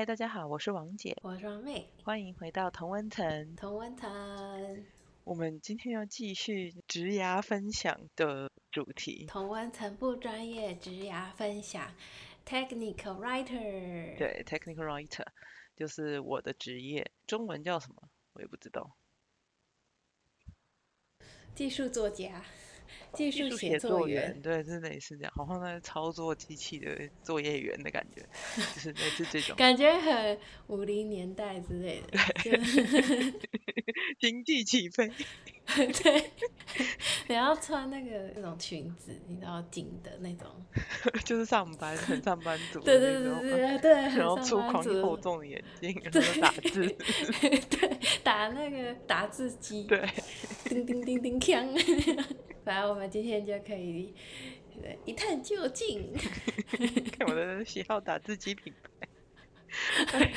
嗨，大家好，我是王姐，我是王妹，欢迎回到同温层。同温层，我们今天要继续职涯分享的主题。同温层不专业职涯分享，technical writer。对，technical writer 就是我的职业，中文叫什么我也不知道。技术作家。技术写作员，对，真的也是这样，好像在操作机器的作业员的感觉，就是类似这种。感觉很五零年代之类的。经济起飞。对。你要穿那个那种裙子，你知道紧的那种。就是上班，很上班族。对对对对对。然后粗框厚重的眼镜，然后打字。对，打那个打字机。对。叮叮叮叮锵。来，我们今天就可以一探究竟。看我的喜好打字机品牌。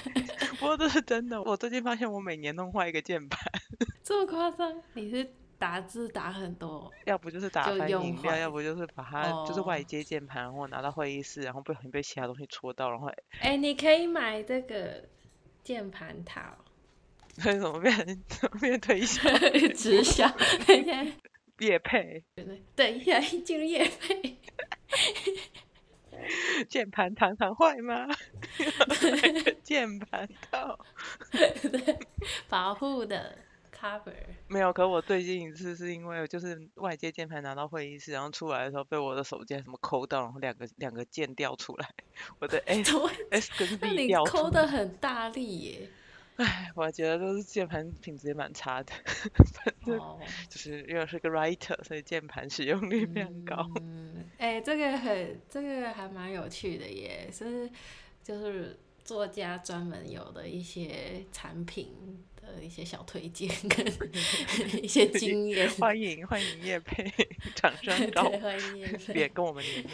不过这是真的，我最近发现我每年弄坏一个键盘。这么夸张？你是打字打很多？要不就是打翻音标，要不就是把它就是外接键盘，然后拿到会议室，然后不小心被其他东西戳到，然后。哎，你可以买这个键盘套。为什么变怎么变推销？直销。叶配，等一下进入夜配。键盘常常坏吗？键盘套，对，保护的 cover。没有，可我最近一次是因为就是外接键盘拿到会议室，然后出来的时候被我的手机什么抠到，然后两个两个键掉出来，我的 S S 跟 B 掉。抠的很大力耶。唉，我觉得都是键盘品质也蛮差的，哦，就是因为是个 writer，所以键盘使用率非常高。嗯，哎，这个很，这个还蛮有趣的耶，是就是作家专门有的一些产品的一些小推荐跟 一些经验。欢迎欢迎叶配厂商高，欢迎叶佩，别跟我们联络。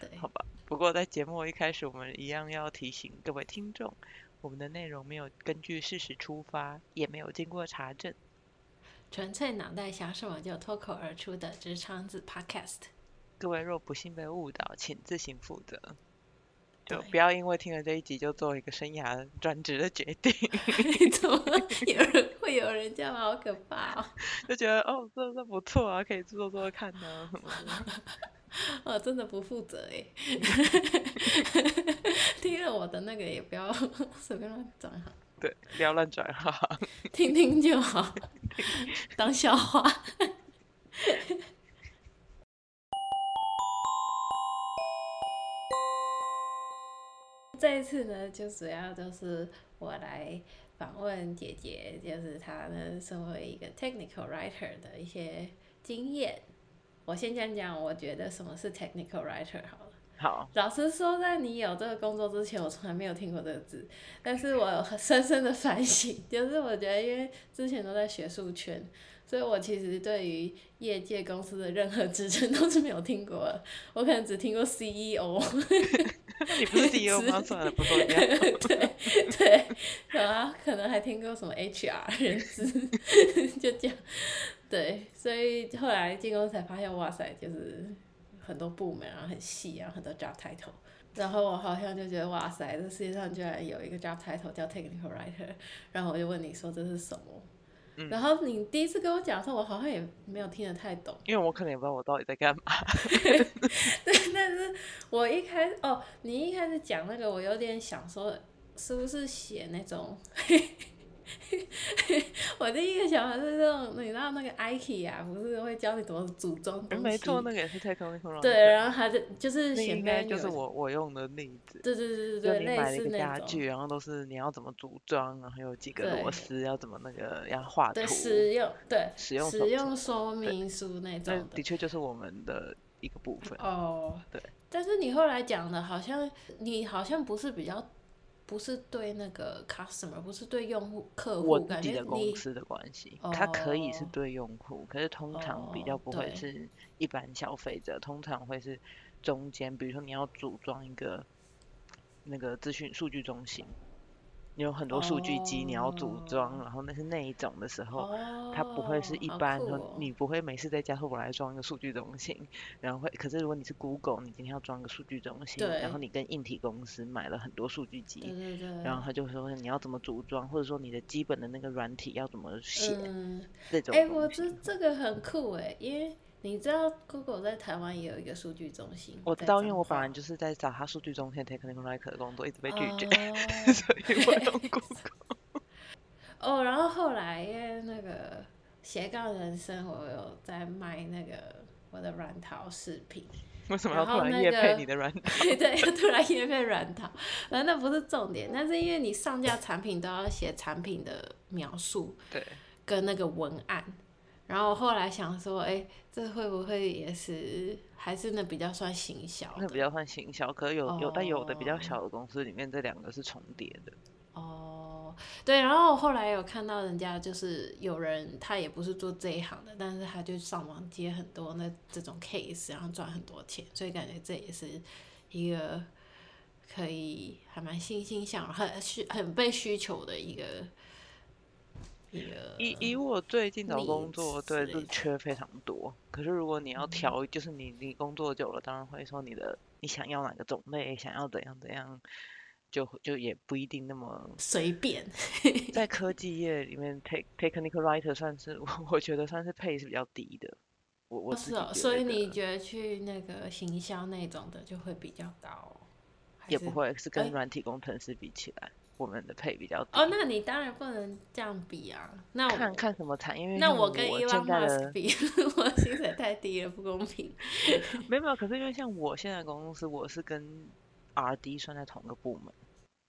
对，好吧。不过在节目一开始，我们一样要提醒各位听众。我们的内容没有根据事实出发，也没有经过查证，纯粹脑袋想什么就脱口而出的直肠子 Podcast。各位若不幸被误导，请自行负责，就不要因为听了这一集就做一个生涯转职的决定。怎么有人会有人这样？好可怕哦！就觉得哦，这这不错啊，可以做做看呢。哦，真的不负责哎！听了我的那个也不要 随便乱转行。对，不要乱转行。听听就好，当笑话。这一次呢，就主要就是我来访问姐姐，就是她呢身为一个 technical writer 的一些经验。我先讲讲，我觉得什么是 technical writer 好了。好。老实说，在你有这个工作之前，我从来没有听过这个字。但是我有深深的反省，就是我觉得，因为之前都在学术圈，所以我其实对于业界公司的任何职称都是没有听过的。我可能只听过 CEO。你不是 CEO 吗？算了，不重要。对对，然后可能还听过什么 HR 人资，就这样。对，所以后来进公司才发现，哇塞，就是很多部门啊，很细啊，很多 job title。然后我好像就觉得，哇塞，这世界上居然有一个 job title 叫 technical writer。然后我就问你说这是什么？然后你第一次跟我讲的时候，我好像也没有听得太懂。因为我可能也不知道我到底在干嘛。对，但是我一开始哦，你一开始讲那个，我有点想说，是不是写那种？我第一个想法是这种，你知道那个 IKE 啊，不是会教你怎么组装东西？没错，那个也是 technical。对，然后它就就是前面就是我我用的例子。对对对对对，你买家具，然后都是你要怎么组装，然后有几个螺丝，要怎么那个要画图。对，使用对使用使用说明书那种。的确就是我们的一个部分。哦。对。但是你后来讲的，好像你好像不是比较。不是对那个 customer，不是对用户客户，我自己的公司的关系，它可以是对用户，可是通常比较不会是一般消费者，通常会是中间，比如说你要组装一个那个资讯数据中心，有很多数据机你要组装，然后那是那一种的时候，它不会是一般你不会每次在家说我来装一个数据中心，然后会，可是如果你是 Google，你今天要装个数据中心，然后你跟硬体公司买了很多数据对机，对对，然后他就说你要怎么组装，或者说你的基本的那个软体要怎么写，嗯，这种哎、我这这个很酷哎，因为你知道 Google 在台湾也有一个数据中心，在我知道，因为我本化来就是在找他数据中心 technical writer 的工作，一直被拒绝，哦所以我用 Google。哦，然后后来因为那个斜杠人生，我有在卖那个我的软陶饰品，为什么要突然夜配你的软体？对，突然夜配软陶，反正那不是重点，但是因为你上架产品都要写产品的描述对，跟那个文案，然后后来想说，哎、这会不会也是还是那比较算行销？那比较算行销，可是有有但有的比较哦小的公司里面这两个是重叠的。哦，对，然后后来有看到人家就是有人他也不是做这一行的，但是他就上网接很多那这种 case，然后赚很多钱，所以感觉这也是一个可以还蛮欣欣向荣、很需很被需求的一个以以我最近找工作，对，就缺非常多。可是如果你要嗯调，就是你你工作久了，当然会说你的你想要哪个种类，想要怎样怎样，就就也不一定那么。随便。在科技 业里面，tech technical writer 算是 我我觉得算是配是比较低的。我我哦是哦，所以你觉得去那个行销那种的就会比较高哦，也不会是哎跟软体工程师比起来，我们的配比较多。哦，那你当然不能这样比啊。那我看看什么产业，因为那我跟我 Elon 现在 Musk 比，我薪水太低了，不公平。没有没有，可是因为像我现在的公司，我是跟 R&D 算在同个部门，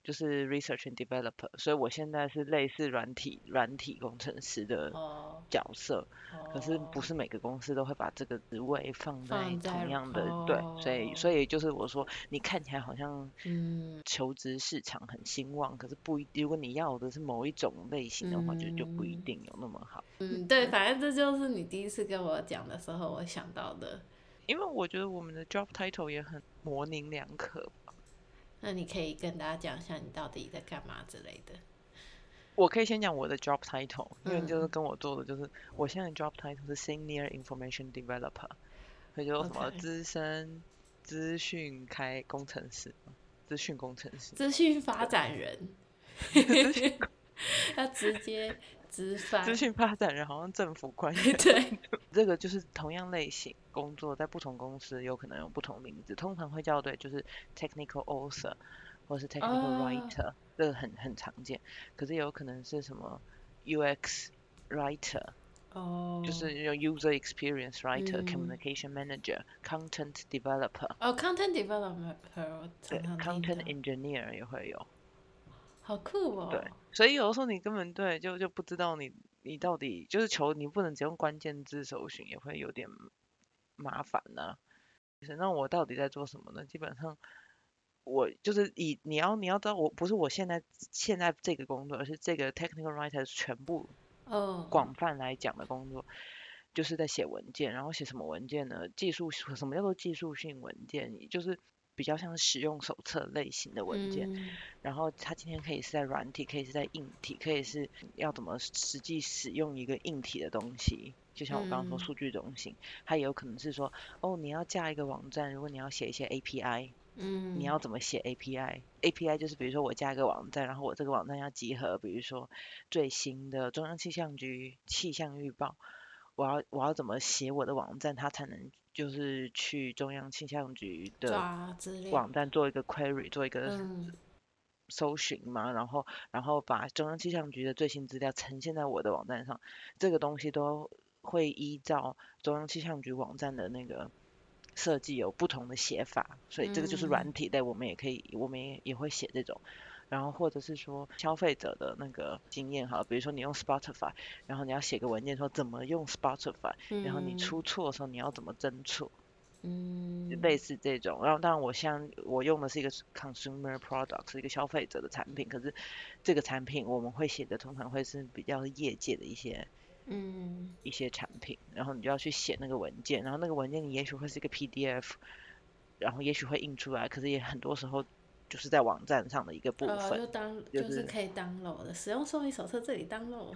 就是 Research and Developer，所以我现在是类似软体软体工程师的哦，角色，可是不哦是每个公司都会把这个职位放在同样的对，所以哦所以就是我说你看起来好像嗯求职市场很兴旺，可是不一，如果你要的是某一种类型的话，就就不一嗯定有那么好。嗯，对，反正这就是你第一次跟我讲的时候，我想到的。因为我觉得我们的 job title 也很模棱两可那你可以跟大家讲一下你到底在干嘛之类的。我可以先讲我的 job title，因为就是嗯跟我做的就是，我现在 job title 是 Senior Information Developer，所以就什么资深资讯开工程师，资讯工程师，资讯发展人，要 直接资讯发展人好像政府官员，对，这个就是同样类型工作，在不同公司有可能有不同名字，通常会叫对就是 Technical Author 或是 Technical 哦 Writer，、这个很很常见，可是也有可能是什么 UX Writer。哦，就是有 user experience writer、嗯 communication manager、content developer，哦，content developer 我对，content engineer 也会有。好酷哦。对，所以有的时候你根本对就就不知道你你到底就是求你不能只用关键字搜寻，也会有点麻烦呢、就是那我到底在做什么呢？基本上。我就是以你要你要知道，我不是我现在现在这个工作，而是这个 technical writer 全部哦，广泛来讲的工作，就是在写文件，然后写什么文件呢？技术什么叫做技术性文件？就是比较像使用手册类型的文件。嗯然后它今天可以是在软体，可以是在硬体，可以是要怎么实际使用一个硬体的东西。就像我刚刚说嗯数据中心，它也有可能是说，哦，你要架一个网站，如果你要写一些 API，嗯，你要怎么写 API？API 就是比如说我加一个网站，然后我这个网站要集合，比如说最新的中央气象局气象预报，我要我要怎么写我的网站，它才能就是去中央气象局的网站做一个 query，做一个嗯搜寻嘛，然后然后把中央气象局的最新资料呈现在我的网站上，这个东西都会依照中央气象局网站的那个设计有不同的写法，所以这个就是嗯软体类，我们也可以，我们也也会写这种。然后或者是说消费者的那个经验哈，比如说你用 Spotify，然后你要写个文件说怎么用 Spotify，然后你嗯。出错的时候你要怎么侦错，嗯。类似这种。然后当然我像我用的是一个 consumer product，是一个消费者的产品，可是这个产品我们会写的通常会是比较业界的一些嗯。一些产品，然后你就要去写那个文件，然后那个文件你也许会是一个 PDF，然后也许会印出来，可是也很多时候就是在网站上的一个部呃，分，就当就就是是可以 download 的，使用说明手册这里 download。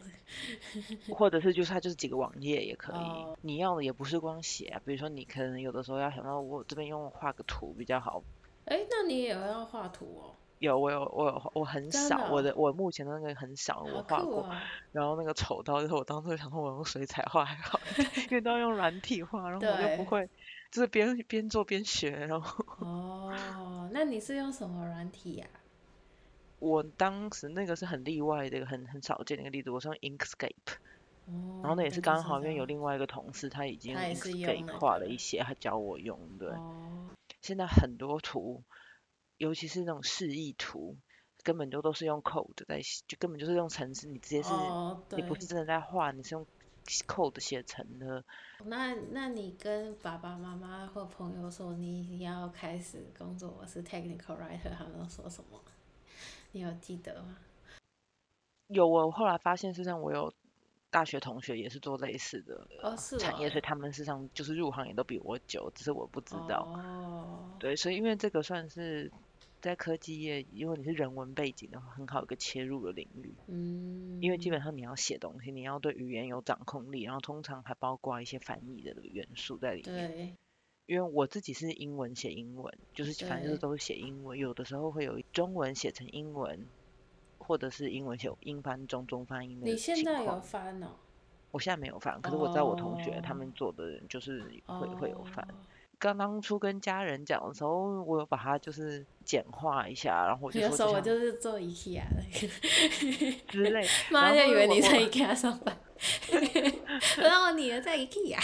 或者是就是它就是几个网页也可以。哦你要的也不是光写啊，比如说你可能有的时候要想到我这边用画个图比较好。哎，那你也要画图哦？有我有我有我很少，的哦我的我目前的那个很少，我画过。然后那个丑到就是我当初想说我用水彩画还好 因为都要用软体画，然后我就不会，就是边 边做边学。然后哦，那你是用什么软体呀、我当时那个是很例外的一个很很少见的一个例子，我是用 Inkscape，哦，然后那也是刚好因为有另另外一个同事他已经用 Inkscape 画了一些，他教我用对。哦，现在很多图，尤其是那种示意图，根本就都是用 code 在，就根本就是用程式，你直接是、哦，你不是真的在画，你是用 code 写成了。那那你跟爸爸妈妈或朋友说你要开始工作，我是 technical writer，他们都说什么？你有记得吗？有我后来发现，事实上我有大学同学也是做类似的产业，哦所以他们事实上就是入行也都比我久，只是我不知道。哦，对，所以因为这个算是在科技业，如果你是人文背景的话，很好一个切入的领域。嗯，因为基本上你要写东西，你要对语言有掌控力，然后通常还包括一些翻译的元素在里面。对，因为我自己是英文写英文，就是反正就是都是写英文，有的时候会有中文写成英文，或者是英文写英翻中，中翻英的你现情在有况翻哦？我现在没有翻，可是我知道我同学他哦们做的人就是会会有翻。哦刚当初跟家人讲的时候，我有把它就是简化一下，然后我就有时候我说就是做 IKEA 的，之类，妈就以为你在我我 IKEA 上班，然后我女儿在 IKEA，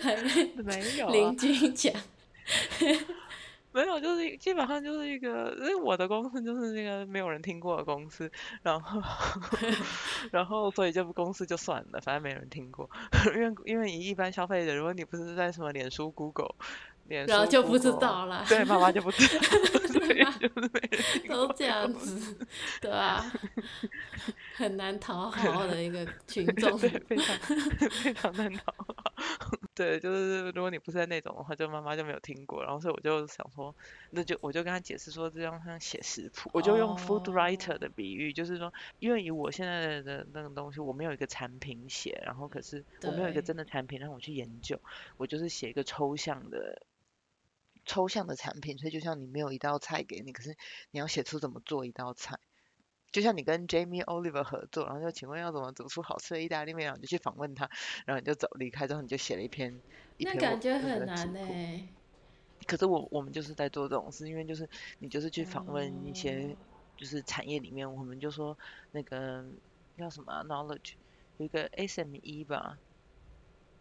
还被没有、啊邻，居讲，没有，就是基本上就是一个，因为我的公司就是那个没有人听过的公司，然后 然后所以这部公司就算了，反正没人听过，因为因为你一般消费者，如果你不是在什么脸书、Google，脸书然后就不知道了，对，妈妈就不知道，对，吧就都这样子，对啊，很难讨好的一个群众，对，非常非常难讨好。对，就是如果你不是在那种的话，就妈妈就没有听过，然后所以我就想说，那就我就跟他解释说，这样像写食谱，我就用 food writer 的比喻，就是说，因为以我现在的的那个东西，我没有一个产品写，然后可是我没有一个真的产品让我去研究，我就是写一个抽象的。抽象的产品，所以就像你没有一道菜给你，可是你要写出怎么做一道菜。就像你跟 Jamie Oliver 合作，然后就请问要怎么煮出好吃的意大利面，然后你就去访问他，然后你就走离开之后，你就写了一篇一那感觉很难呢。可是我我们就是在做这种事，因为就是你就是去访问一些哦就是产业里面，我们就说那个叫什么啊、knowledge 有一个 SME 吧，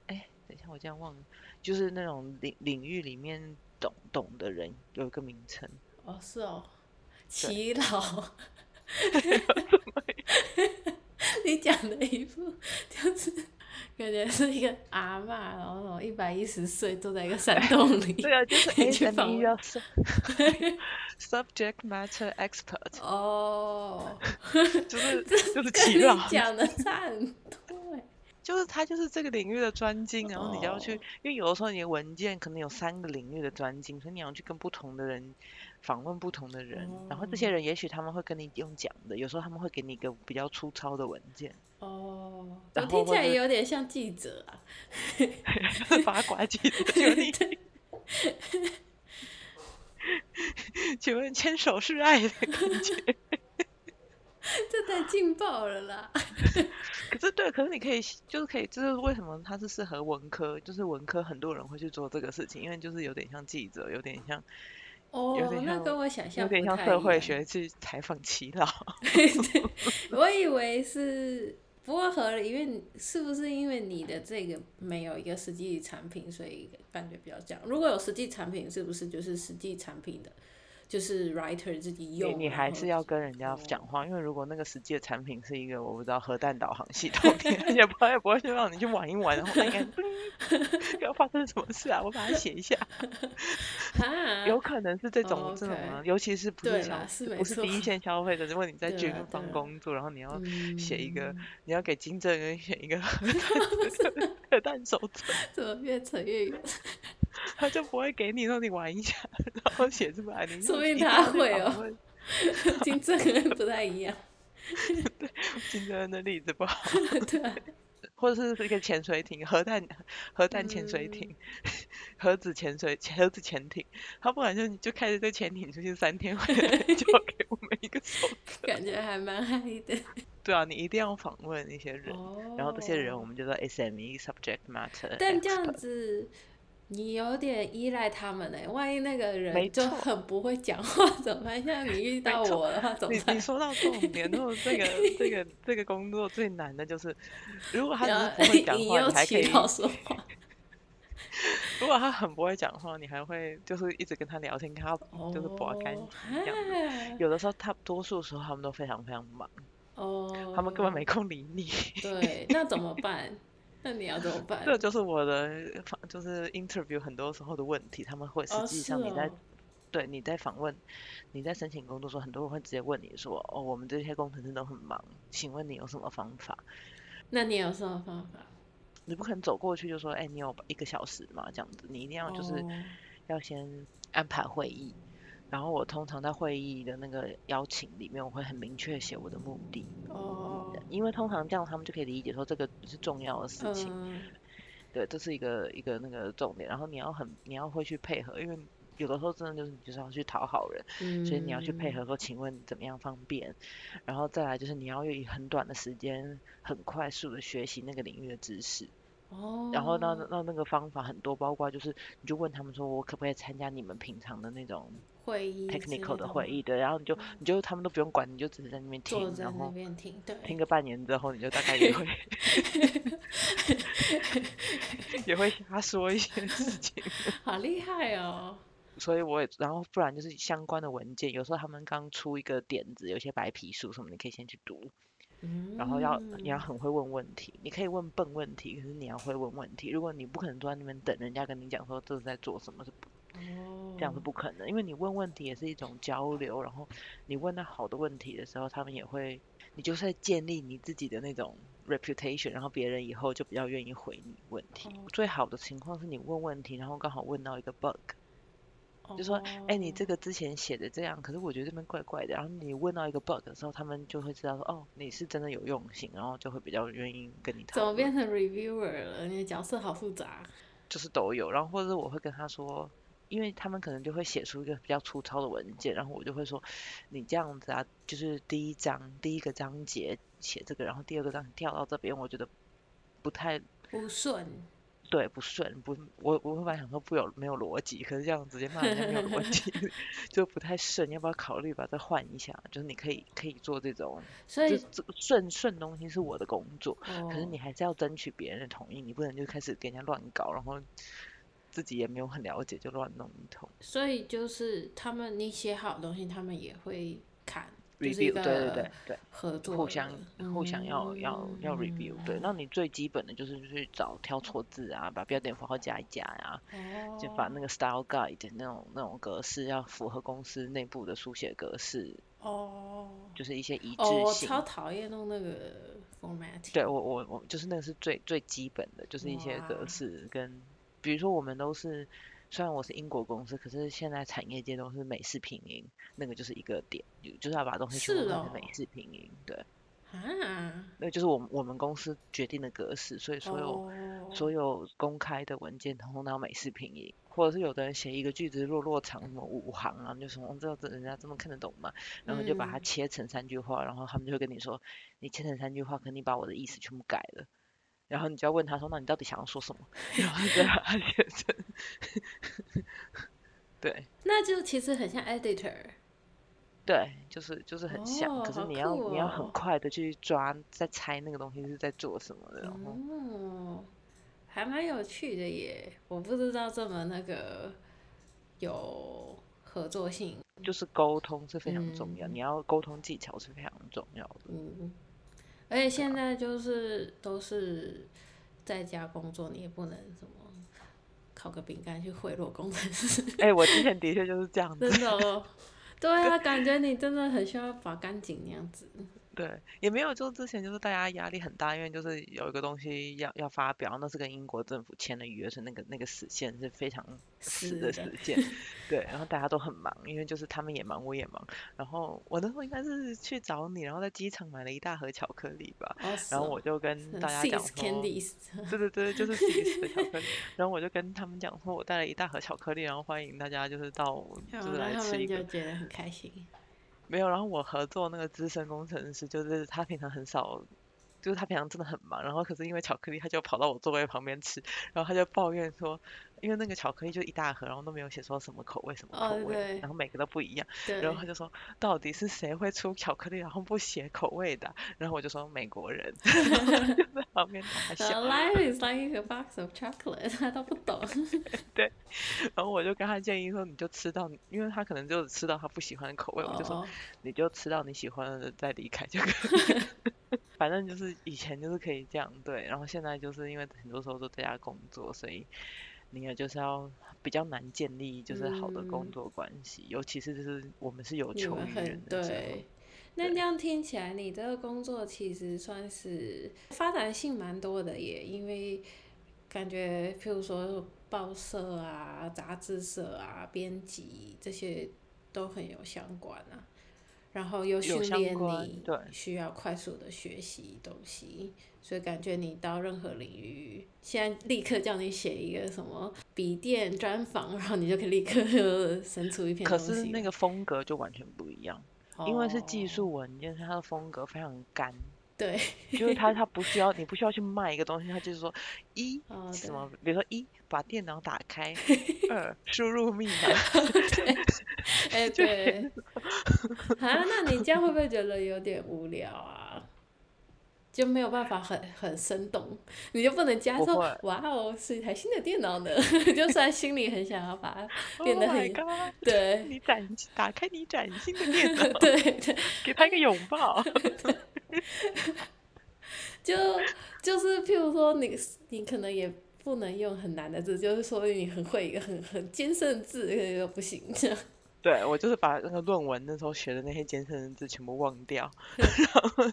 哎，等一下我这样忘了，就是那种领领域里面懂懂的人有一个名称，哦，是哦，祈老。你讲的一副就是感觉是一个阿嬷，然后一百一十岁坐在一个山洞里。对啊，就是 SME subject matter expert，哦，就是就是跟你祈老，讲的差很。就是他就是这个领域的专精，然后你就要去，哦因为有的时候你的文件可能有三个领域的专精，所以你要去跟不同的人访问不同的人，然后这些哦人也许他们会跟你用讲的，有时候他们会给你一个比较粗糙的文件，哦，然我听起来有点像记者啊。八卦记者，请问牵手是爱的感觉？这太劲爆了啦！可是对，可是你可以就是可以，这是为什么它是适合文科，就是文科很多人会去做这个事情，因为就是有点像记者，有点像哦有点，像那跟我想象有点像社会样学去采访祈老。对，我以为是不过合理，因为是不是因为你的这个没有一个实际产品，所以感觉比较这样。如果有实际产品，是不是就是实际产品的，就是 writer 自己用？你还是要跟人家哦讲话，因为如果那个实际的产品是一个我不知道核弹导航系 统，你也不会也不会去让你去玩一玩，然后那个要 发生什么事啊？我把它写一下，啊，有可能是这种哦这种啊，尤其是不是消啦是不是第一线消费者，如果你在军方工作，然后你要写一个嗯你要给金正恩写一个核弹核弹手册，怎么越扯越远？他就不会给你说你玩一下，然后写出来。你说不定他会哦问 金正恩不太一样，对金正恩的例子不好，对啊，或者是一个潜水艇，核弹核弹潜水嗯艇，核子潜水核子潜艇，他不然就就开着这潜艇出去三天回来就给我们一个手册。感觉还蛮嗨的。对啊，你一定要访问一些人，然后这些人我哦们就叫 SME subject matter。但这样子，你有点依赖他们呢。万一那个人就很不会讲话怎么办？像你遇到我的话怎么办你你？说到重点，然后这个 这个这个工作最难的就是，如果他只是不会讲话，你还可以；说话。如果他很不会讲话，你还会就是一直跟他聊天，跟他就是拔干哦净这样子。啊有的时候他多数时候他们都非常非常忙，哦，他们根本没空理你。对，那怎么办？那你要怎么办？这就是我的访，就是 interview 很多时候的问题。他们会实哦，际上你在、哦，对你在访问，你在申请工作的时候，很多人会直接问你说：“哦，我们这些工程师都很忙，请问你有什么方法？”那你有什么方法？你不可能走过去就说：“哎、你有一个小时嘛？”这样子，你一定要就是哦要先安排会议。然后我通常在会议的那个邀请里面，我会很明确写我的目的，哦，因为通常这样他们就可以理解说这个是重要的事情。嗯，对，这是一个一个那个重点。然后你要很你要会去配合，因为有的时候真的就是你就是要去讨好人，所以你要去配嗯合说，请问怎么样方便？然后再来就是你要以很短的时间，很快速的学习那个领域的知识。哦，然后那那那个方法很多，包括就是你就问他们说，我可不可以参加你们平常的那种会议之 technical 的会议？对，然后你就你就他们都不用管，你就只是在那边听，坐在那然后边听，对，听个半年之后，你就大概也会 也会瞎说一些事情。好厉害哦。所以我也，然后不然就是相关的文件，有时候他们刚出一个点子，有些白皮书什么，你可以先去读，然后要你要嗯很会问问题，你可以问笨问题，可是你要会问问题。如果你不可能坐在那边等人家跟你讲说这是在做什么，是不哦，这样是不可能，因为你问问题也是一种交流，然后你问到好的问题的时候，他们也会，你就是在建立你自己的那种 reputation，然后别人以后就比较愿意回你问题。哦最好的情况是你问问题，然后刚好问到一个 bug。就说，哎、你这个个之前写的这样，可是我觉得这边怪怪的。然后你问到一个 bug 的时候，他们就会知道说，哦，你是真的有用心，然后就会比较愿意跟你讨论。怎么变成 reviewer 了？你的角色好复杂。就是都有，然后或者我会跟他说，因为他们可能就会写出一个比较粗糙的文件，然后我就会说，你这样子啊，就是第一章第一个章节写这个，然后第二个章跳到这边，我觉得不太不顺，对，不顺，不，我我会本来想说不有没有逻辑，可是这样直接骂人家没有逻辑，就不太顺，你要不要考虑把这换一下？就是你可以可以做这种，所以这这个顺顺东西是我的工作，可是哦你还是要争取别人的同意，你不能就开始给人家乱搞，然后自己也没有很了解就乱弄一通。所以就是他们你写好东西，他们也会看，review，对对对对，合作互相互相要要要 review，对，嗯那你最基本的就是去找挑错字啊，把标点符号加一加呀、就把那哦个 style guide 那种那种格式要符合公司内部的书写格式，哦就是一些一哦，我致性。超讨厌弄那个 format。对我我我就是那个是最最基本的，就是一些格式跟，比如说我们都是，虽然我是英国公司，可是现在产业界都是美式拼音，那个就是一个点，就就是要把东西全部是哦换成美式拼音，对，啊，那个就是我们我们公司决定的格式，所以所有、哦所有公开的文件通通都要美式拼音，或者是有的人写一个句子落落长什么五行啊，你就说哦这这人家这么看得懂吗？然后就把它嗯切成三句话，然后他们就会跟你说，你切成三句话，可你把我的意思全部改了。然后你就要问他说，那你到底想要说什么？然后就把它写成，对那就其实很像 editor。对，就是就是很像，哦可是你要、酷你要很哦快的去抓，在猜那个东西是在做什么的，然后哦，还蛮有趣的耶！我不知道这么那个有合作性。就是沟通是非常重要，嗯你要沟通技巧是非常重要的。嗯，而且现在就是都是在家工作，你也不能什么烤个饼干去贿赂工程师，哎、我之前的确就是这样子真，的哦。对啊，感觉你真的很需要把干净那样子。对，也没有，就之前就是大家压力很大，因为就是有一个东西要要发表，那是跟英国政府签了约，是那个那个时限是非常死的死线，对，然后大家都很忙，因为就是他们也忙，我也忙，然后我那时候应该是去找你，然后在机场买了一大盒巧克力吧，然后我就跟大家讲说，对对对，就是的巧克力，然后我就跟他们讲说，我带了一大盒巧克力，然后欢迎大家就是到 就是来吃一个，就觉得很开心。没有，然后我合作那个资深工程师，就是他平常很少，就是他平常真的很忙，然后可是因为巧克力，他就跑到我座位旁边吃，然后他就抱怨说。因为那个巧克力就一大盒，然后都没有写说什么口味什么口味，然后每个都不一样，然后他就说到底是谁会出巧克力然后不写口味的？然后我就说美国人，就在旁边大 笑。Life is like a box of chocolate，他都不懂。对，然后我就跟他建议说，你就吃到，因为他可能就吃到他不喜欢的口味，我就说你就吃到你喜欢的再离开就可以。反正就是以前就是可以这样对，然后现在就是因为很多时候都在家工作，所以。你也就是要比较难建立就是好的工作关系，尤其是就是我们是有求于人的对，那这样听起来，你这个工作其实算是发展性蛮多的耶，因为感觉譬如说报社啊、杂志社啊、编辑这些都很有相关啊。然后又训练你需要快速的学习东西，所以感觉你到任何领域，现在立刻叫你写一个什么笔电专访，然后你就可以立刻 生出一篇可是那个风格就完全不一样，因为是技术文件，它的风格非常干。对，就是他，他不需要，你不需要去卖一个东西，他就是说，一什么，比如说一把电脑打开，二输入密码。哎，对。啊，那你这样会不会觉得有点无聊啊？就没有办法很很生动，你就不能加说，哇哦，是一台新的电脑呢。就算心里很想要把它变得很，对，你崭打开你崭新的电脑，对对，给他一个拥抱。就就是，譬如说，你你可能也不能用很难的字，就是说你很会一个很很艰深的字，又不行这样。对，我就是把那个论文那时候学的那些艰深的字全部忘掉，然后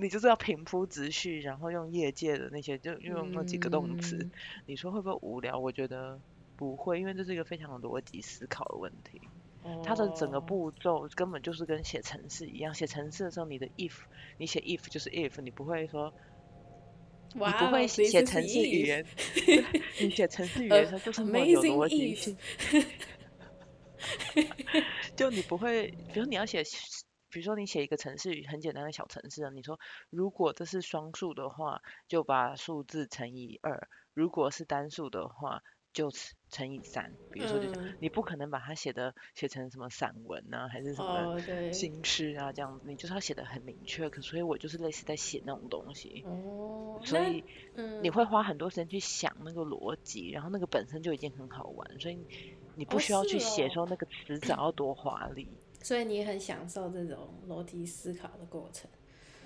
你就是要平铺直叙，然后用业界的那些，就用那几个动词。你说会不会无聊？我觉得不会，因为这是一个非常逻辑思考的问题。它的整个步骤根本就是跟写程式一样，写程式的时候，你的 if，你写 if 就是 if，你不会说，你不会写程式语言，你写程式语言它就是没有逻辑性，就你不会，比如你要写，比如说你写一个程式很简单的小程式，你说如果这是双数的话，就把数字乘以二，如果是单数的话。就乘以三，比如说就你不可能把它写的写成什么散文啊，还是什么新诗啊这样子，你就是要写的很明确。可所以我就是类似在写那种东西，哦所以你会花很多时间去想那个逻辑，然后那个本身就已经很好玩，所以你不需要去写说那个词藻要多华丽。所以你很享受这种逻辑思考的过程。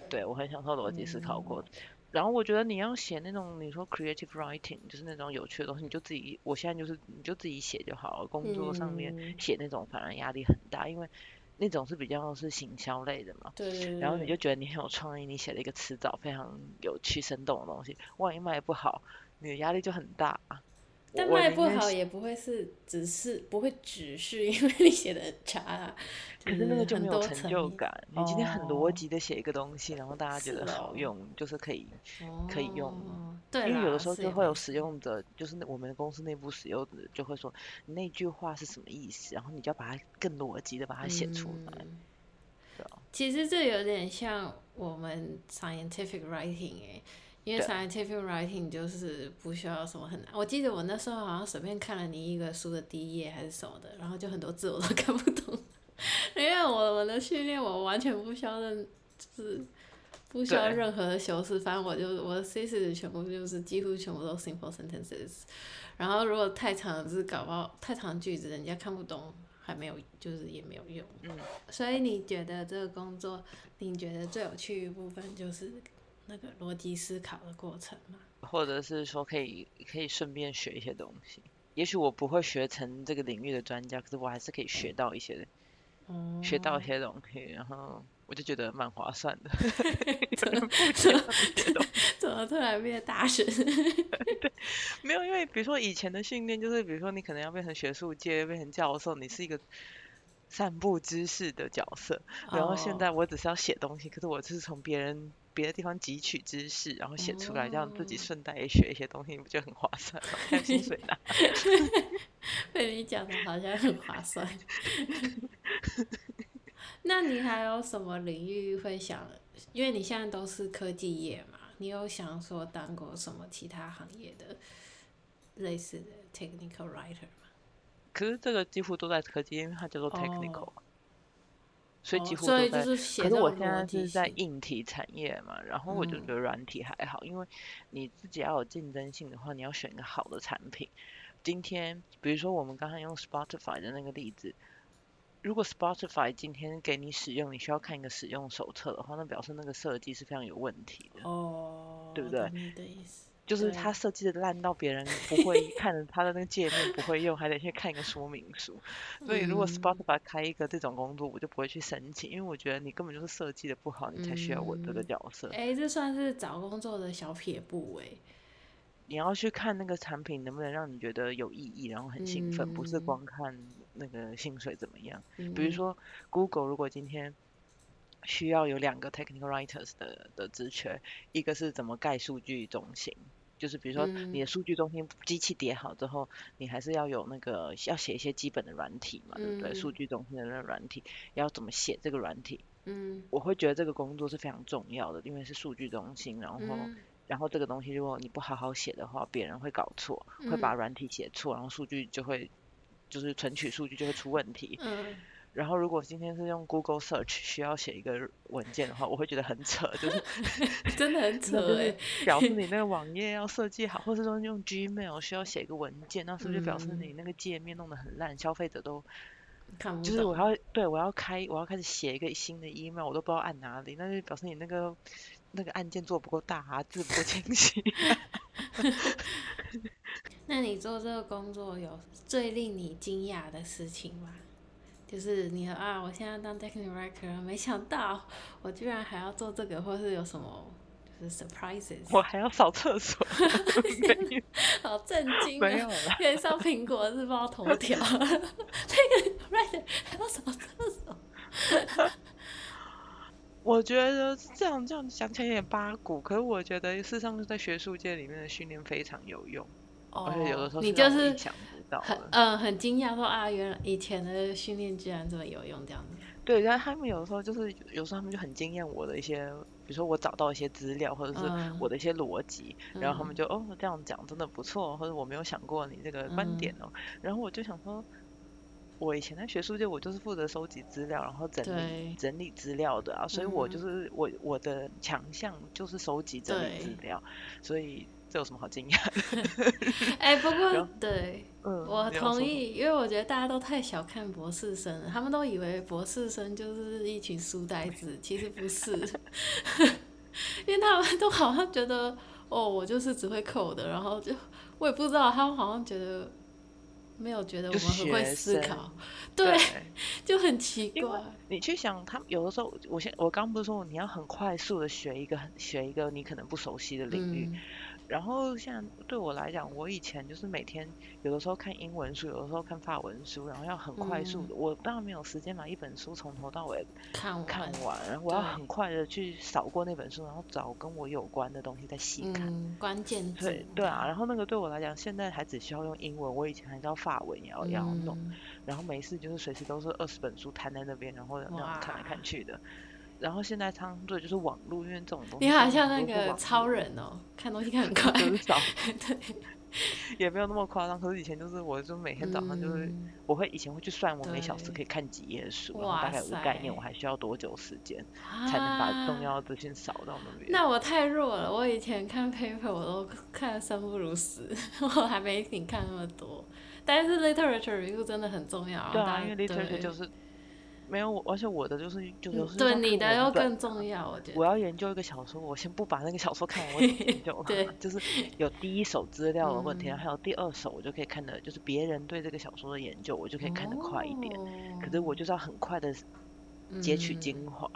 对，我很享受逻辑思考过程。然后我觉得你要写那种你说 creative writing，就是那种有趣的东西，你就自己，我现在就是你就自己写就好了。工作上面写那种反而压力很大，因为那种是比较是行销类的嘛。对。然后你就觉得你很有创意，你写了一个词藻非常有趣生动的东西，万一卖不好，你的压力就很大。但卖不好也不会是只是不会只是因为你写的很差，可是那个就没有成就感。你今天很逻辑的写一个东西，然后大家觉得好用，就是可以可以用。对，因为有的时候就会有使用者，就是我们公司内部使用者就会说那句话是什么意思，然后你就要把它更逻辑的把它写出来。对啊。其实这有点像我们 scientific writing 哎。因为 scientific writing 就是不需要什么很难。我记得我那时候好像随便看了你一个书的第一页还是什么的，然后就很多字我都看不懂。因为我我的训练我完全不需要任，就是不需要任何的修饰，反正我就我的 thesis 全部就是几乎全部都 simple sentences。然后如果太长的字搞不好太长的句子人家看不懂，还没有就是也没有用。嗯。所以你觉得这个工作，你觉得最有趣的部分就是？那个逻辑思考的过程嘛，或者是说可以可以顺便学一些东西。也许我不会学成这个领域的专家，可是我还是可以学到一些，学到一些东西。然后我就觉得蛮划算的。怎么怎么突然变大神？对，没有，因为比如说以前的训练，就是比如说你可能要变成学术界，变成教授，你是一个散布知识的角色。然后现在我只是要写东西，可是我是从别人别的地方汲取知识，然后写出来，这样自己顺带也学一些东西，你不觉得很划算吗？看薪水拿。被你讲的好像很划算。那你还有什么领域会想？因为你现在都是科技业嘛，你有想说当过什么其他行业的类似的 technical writer 吗？可是这个几乎都在科技，因为它叫做 technical，所以几乎都在。可是我现在是在硬体产业嘛，然后我就觉得软体还好，因为你自己要有竞争性的话，你要选一个好的产品。今天，比如说我们刚才用 Spotify 的那个例子。如果 Spotify 今天给你使用，你需要看一个使用手册的话，那表示那个设计是非常有问题的，哦，对不对？就是他设计的烂到别人不会看他的那个界面不会用，还得去看一个说明书。所以如果 Spotify 开一个这种工作，我就不会去申请，因为我觉得你根本就是设计的不好，你才需要我这个角色。哎，这算是找工作的小撇步哎。你要去看那个产品能不能让你觉得有意义，然后很兴奋，不是光看。那个薪水怎么样？比如说，Google 如果今天需要有两个 technical writers 的的职权，一个是怎么盖数据中心，就是比如说你的数据中心机器叠好之后，你还是要有那个要写一些基本的软体嘛，对不对？数据中心的那个软体要怎么写这个软体？嗯，我会觉得这个工作是非常重要的，因为是数据中心，然后然后这个东西如果你不好好写的话，别人会搞错，会把软体写错，然后数据就会。就是存取数据就会出问题。嗯。然后如果今天是用 Google Search 需要写一个文件的话，我会觉得很扯，就是 真的很 扯哎。表示你那个网页要设计好，或是说用 Gmail 需要写一个文件，那是不是就表示你那个界面弄得很烂，消费者都看不就是我要对我要开我要开始写一个新的 email，我都不知道按哪里，那就表示你那个那个按键做不够大，字不够清晰。那你做这个工作有最令你惊讶的事情吗？就是你啊，我现在当 technical writer，没想到我居然还要做这个，或是有什么就是 surprises？我还要扫厕所，好震惊！没有了，可以上苹果日报头条。technical writer 还要扫厕所？我觉得这样这样想起来有点八股，可是我觉得事实上在学术界里面的训练非常有用。而且有的时候你就是很嗯很惊讶说啊，原来以前的训练居然这么有用这样子。对，然后他们有的时候就是有时候他们就很惊艳我的一些，比如说我找到一些资料或者是我的一些逻辑，然后他们就哦这样讲真的不错，或者我没有想过你这个观点哦。然后我就想说，我以前在学术界我就是负责收集资料，然后整理整理资料的啊，所以我就是我我的强项就是收集整理资料，所以。这有什么好惊讶的？哎，不过 对，我同意，因为我觉得大家都太小看博士生了，他们都以为博士生就是一群书呆子，其实不是，因为他们都好像觉得，哦，我就是只会扣的，然后就我也不知道，他们好像觉得没有觉得我们很会思考，对，就很奇怪。你去想，他有的时候，我先我刚不是说你要很快速的学一个学一个你可能不熟悉的领域。然后像对我来讲，我以前就是每天有的时候看英文书，有的时候看法文书，然后要很快速的。我当然没有时间把一本书从头到尾看看完，然后我要很快的去扫过那本书，然后找跟我有关的东西再细看。关键字。对对啊，然后那个对我来讲，现在还只需要用英文，我以前还要法文也要要弄，然后没事就是随时都是二十本书摊在那边，然后那样看来看去的。然后现在常做就是网络，因为这种东西。你好像那个超人哦，看东西看很快。很 少。对。也没有那么夸张，可是以前就是，我就每天早上就是，我会以前会去算我每小时可以看几页书，然后大概有个概念，我还需要多久时间才能把重要的资讯扫到那边。那我太弱了，我以前看 paper 我都看生不如死，我还没你看那么多。但是 literature review 真的很重要。对啊，因为 literature 就是。没有，而且我的就是就是对你的要更重要，我觉得。我要研究一个小说，我先不把那个小说看完，我研究。对。就是有第一手资料的问题，还有第二手，我就可以看的，就是别人对这个小说的研究，我就可以看得快一点。可是我就是要很快的截取精华，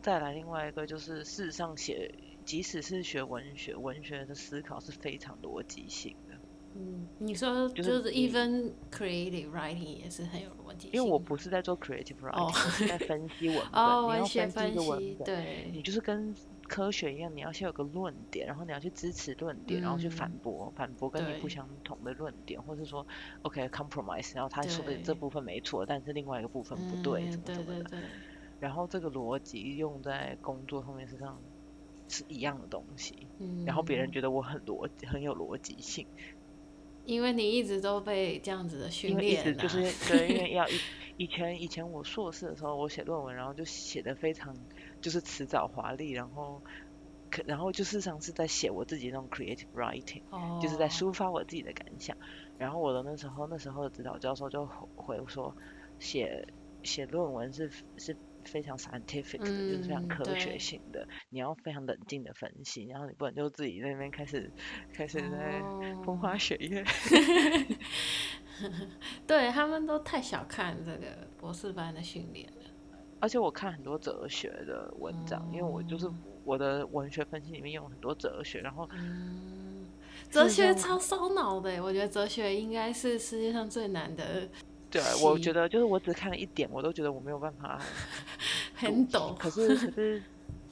再来另外一个就是事实上写，即使是学文学，文学的思考是非常逻辑性的。嗯，你说就就是是 even creative writing 也是很有逻辑性。因为我不是在做 creative writing，、哦我是在分析文本。哦，你要文学分析一个文析，本，你，就是跟科学一样，你要先有个论点，然后你要去支持论点，然后去反嗯驳，反驳跟你不相同的论点，或是说 OK compromise，然后他说的这部分没错，但是另外一个部分不对，嗯怎么怎么的。对对对，然后这个逻辑用在工作上面实际上是一样的东西，嗯，然后别人觉得我很逻很有逻辑性，因为你一直都被这样子的因训为一直练啊，就是 对，因为要以以前以前我硕士的时候，我写论文，然后就写的非常就是辞藻华丽，然后可然后就事实上是在写我自己那种 creative writing，哦，就是在抒发我自己的感想。然后我的那时候那时候的指导教授就回回说，写写论文是是非常 scientific 的，就是非常嗯科学对性的，你要非常冷静的分析，然后你不能就自己在那边开始开始在风哦花雪月。对他们都太小看这个博士班的训练了。而且我看很多哲学的文章，因为我就是哦我的文学分析里面用很多哲学，然后嗯，哲学超烧脑的，我觉得哲学应该是世界上最难的，对我觉得就是我只看了一点，我都觉得我没有办法很 懂。可是可是，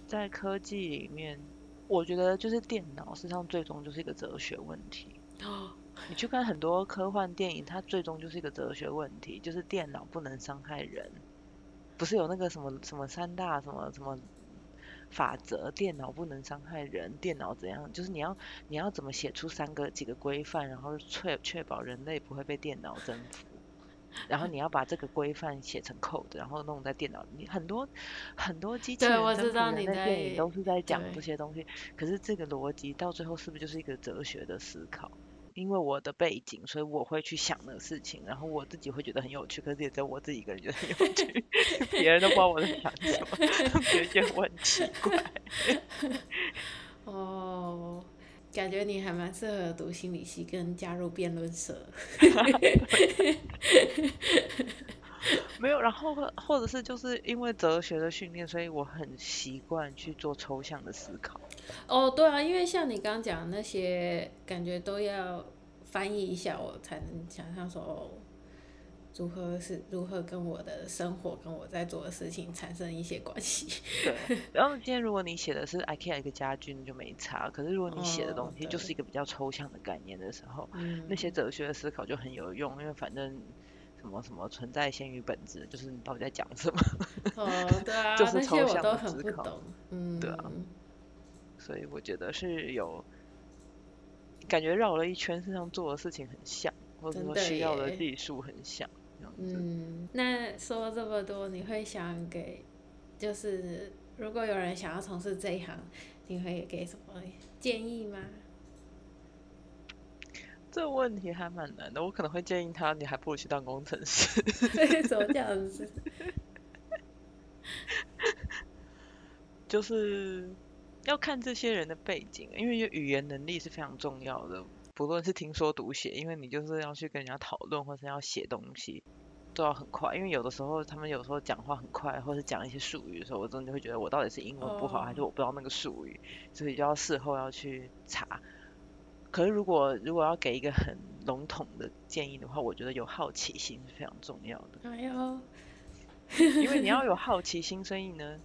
在科技里面，我觉得就是电脑实际上最终就是一个哲学问题。你去看很多科幻电影，它最终就是一个哲学问题，就是电脑不能伤害人。不是有那个什么什么三大什么什么法则，电脑不能伤害人，电脑怎样？就是你要你要怎么写出三个几个规范，然后确确保人类不会被电脑征服。然后你要把这个规范写成 code，然后弄在电脑里。你很多很多机器人我知道你在电影都是在讲这些东西。可是这个逻辑到最后是不是就是一个哲学的思考？因为我的背景，所以我会去想那个事情，然后我自己会觉得很有趣，可是也只有我自己一个人觉得很有趣，别人都不知道我在想什么，别人觉得我很奇怪。哦，感觉你还蛮适合读心理系跟加入辩论社。没有，然后或或者是就是因为哲学的训练，所以我很习惯去做抽象的思考。哦，对啊，因为像你刚刚讲的那些，感觉都要翻译一下，我才能想象说，哦，如何是如何跟我的生活跟我在做的事情产生一些关系。对，然后今天如果你写的是 IKEA 一个家具，那就没差。可是如果你写的哦东西就是一个比较抽象的概念的时候，嗯，那些哲学的思考就很有用，因为反正什么什么存在先于本质，就是你到底在讲什么。哦，对啊，就是抽象的思考。嗯，对啊所以我觉得是有感觉绕了一圈，身上做的事情很像，或者说需要的耶技术很像，这样子。嗯，那说这么多，你会想给，就是如果有人想要从事这一行，你会给什么建议吗？这个问题还蛮难的，我可能会建议他，你还不如去当工程师。为什么这样子？就是要看这些人的背景，因为语言能力是非常重要的，不论是听说读写，因为你就是要去跟人家讨论，或是要写东西，都要很快。因为有的时候他们有时候讲话很快，或是讲一些术语的时候，我真的会觉得我到底是英文不好，还是哦我不知道那个术语，所以就要事后要去查。可是如果如果要给一个很笼统的建议的话，我觉得有好奇心是非常重要的。哎呦，因为你要 有好奇心，所以呢，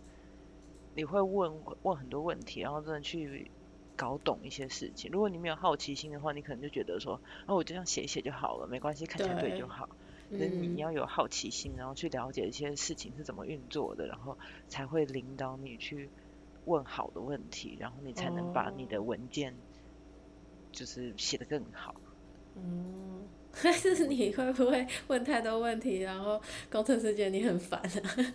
你会问问很多问题，然后真的去搞懂一些事情。如果你没有好奇心的话，你可能就觉得说，哦，我就这样写一写就好了，没关系，看起来对就好。可是你嗯，要有好奇心，然后去了解一些事情是怎么运作的，然后才会领导你去问好的问题，然后你才能把你的哦文件就是写得更好。嗯，但 是你会不会问太多问题，然后工程师觉得你很烦啊？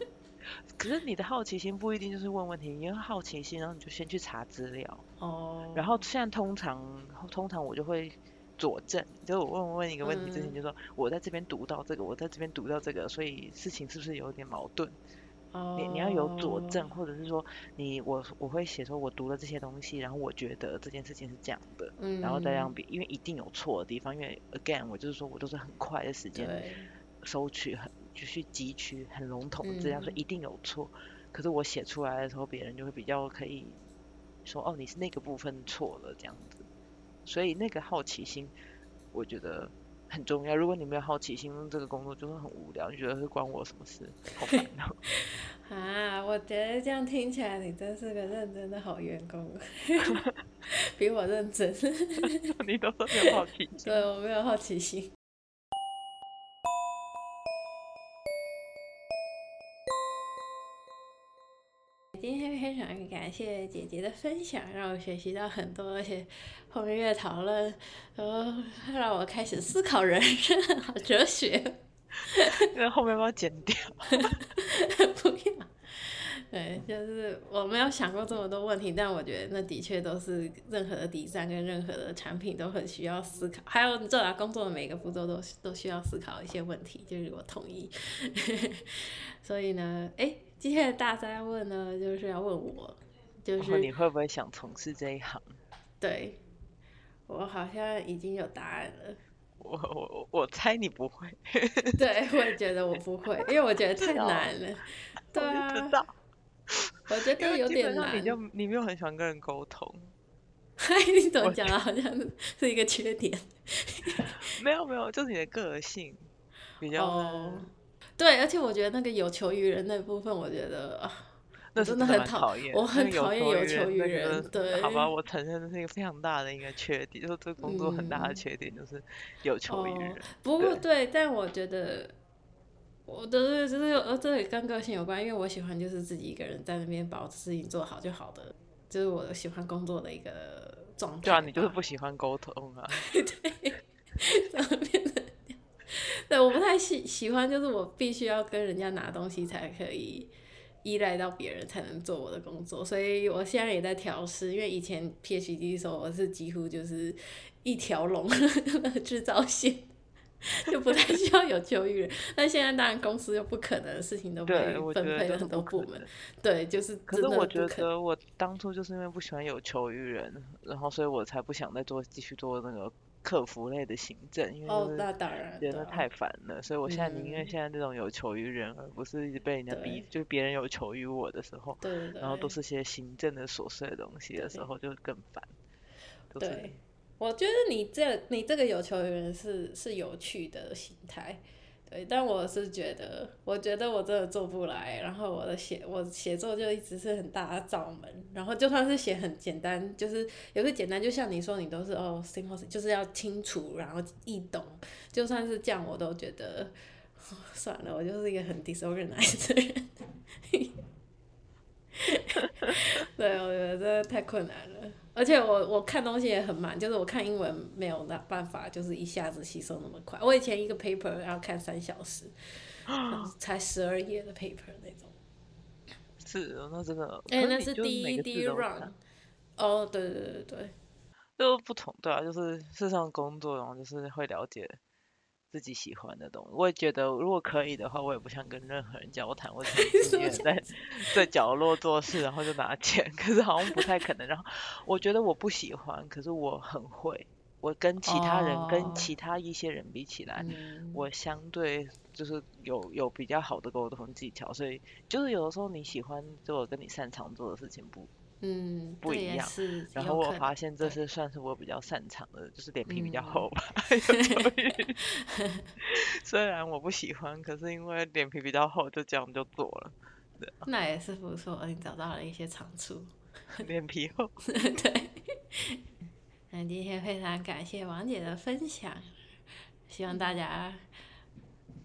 可是你的好奇心不一定就是问问题，因为好奇心，然后你就先去查资料。哦，然后现在通常通常我就会佐证，就是我问问一个问题之前嗯就说，我在这边读到这个，我在这边读到这个，所以事情是不是有点矛盾？你你要有佐证，哦或者是说你我我会写说我读了这些东西，然后我觉得这件事情是这样的，然后再让嗯别，因为一定有错的地方，因为 again 我就是说我都是很快的时间对，收取很就是汲取很笼统的资料，所以嗯一定有错。可是我写出来的时候，别人就会比较可以说，哦，你是那个部分错了这样子。所以那个好奇心，我觉得很重要。如果你没有好奇心，这个工作就会很无聊。你觉得是关我什么事？好烦恼。啊，我觉得这样听起来你真是个认真的好员工，比我认真。你都说没有好奇心。对，我没有好奇心。谢姐姐的分享，让我学习到很多，而且后面越讨论，然后让我开始思考人生，好哲学。那后面要不要剪掉？不要。对，就是我没有想过这么多问题，但我觉得那的确都是任何的底站跟任何的产品都很需要思考，还有你做工作的每个步骤都都需要思考一些问题，就是我同意。所以呢，哎。今天的大灾问呢，就是要问我，就是你会不会想从事这一行？对，我好像已经有答案了。我我我猜你不会。对，我也觉得我不会，因为我觉得太难了。对啊。我觉得有点难。你就你没有很喜欢跟人沟通。嗨，你怎么讲的？好像是一个缺点。没有没有，就是你的个性比较。对，而且我觉得那个有求于人那部分，我觉得啊，真的很讨厌，我很讨厌有求于人。对，好吧，我承认这是一个非常大的一个缺点，就是这工作很大的缺点就是有求于人。不过对，但我觉得我的就是呃，这也跟个性有关，因为我喜欢就是自己一个人在那边把事情做好就好的，就是我喜欢工作的一个状态。对啊，你就是不喜欢沟通啊。对，怎么变得？对，我不太喜喜欢，就是我必须要跟人家拿东西才可以依赖到别人才能做我的工作，所以我现在也在调试。因为以前 PhD 的时候，我是几乎就是一条龙 制造线，就不太需要有求于人。但现在当然公司又不可能，事情都被分配了很多部门，对，就是。可是我觉得我当初就是因为不喜欢有求于人，然后所以我才不想再做继续做那个。客服类的行政，因为哦，那当然觉得太烦了，所以我现在宁愿现在这种有求于人，而不是一直被人家逼，就是别人有求于我的时候，然后都是些行政的琐碎的东西的时候，就更烦。对，我觉得你这你这个有求于人是是有趣的心态。对，但我是觉得，我觉得我真的做不来。然后我的写，我写作就一直是很大的罩门。然后就算是写很简单，就是有个简单，就像你说，你都是哦，simple，就是要清楚，然后易懂。就算是这样，我都觉得算了，我就是一个很 disorganized 的人。对，我觉得真的太困难了。而且我我看东西也很慢，就是我看英文没有那办法，就是一下子吸收那么快。我以前一个 paper 要看三小时，才十二页的 paper 那种。是，那真的。哎，那是第一第一 round。哦，对对对对。就不同，对啊，就是事上工作，然后就是会了解。自己喜欢的东西，我也觉得如果可以的话，我也不想跟任何人交谈，我自己一个人在在角落做事，然后就拿钱。可是好像不太可能。然后我觉得我不喜欢，可是我很会。我跟其他人、跟其他一些人比起来，我相对就是有有比较好的沟通技巧。所以就是有的时候你喜欢做跟你擅长做的事情不。嗯，不一样。然后我发现这是算是我比较擅长的，就是脸皮比较厚吧。虽然我不喜欢，可是因为脸皮比较厚，就这样就做了。那也是不错，你找到了一些长处。脸皮厚。对。那今天非常感谢王姐的分享，希望大家。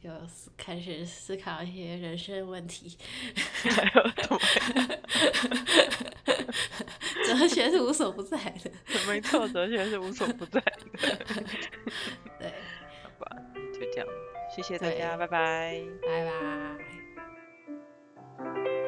就开始思考一些人生问题，哲学是无所不在的。没错，哲学是无所不在的。对，好吧，就这样，谢谢大家，拜拜，拜拜。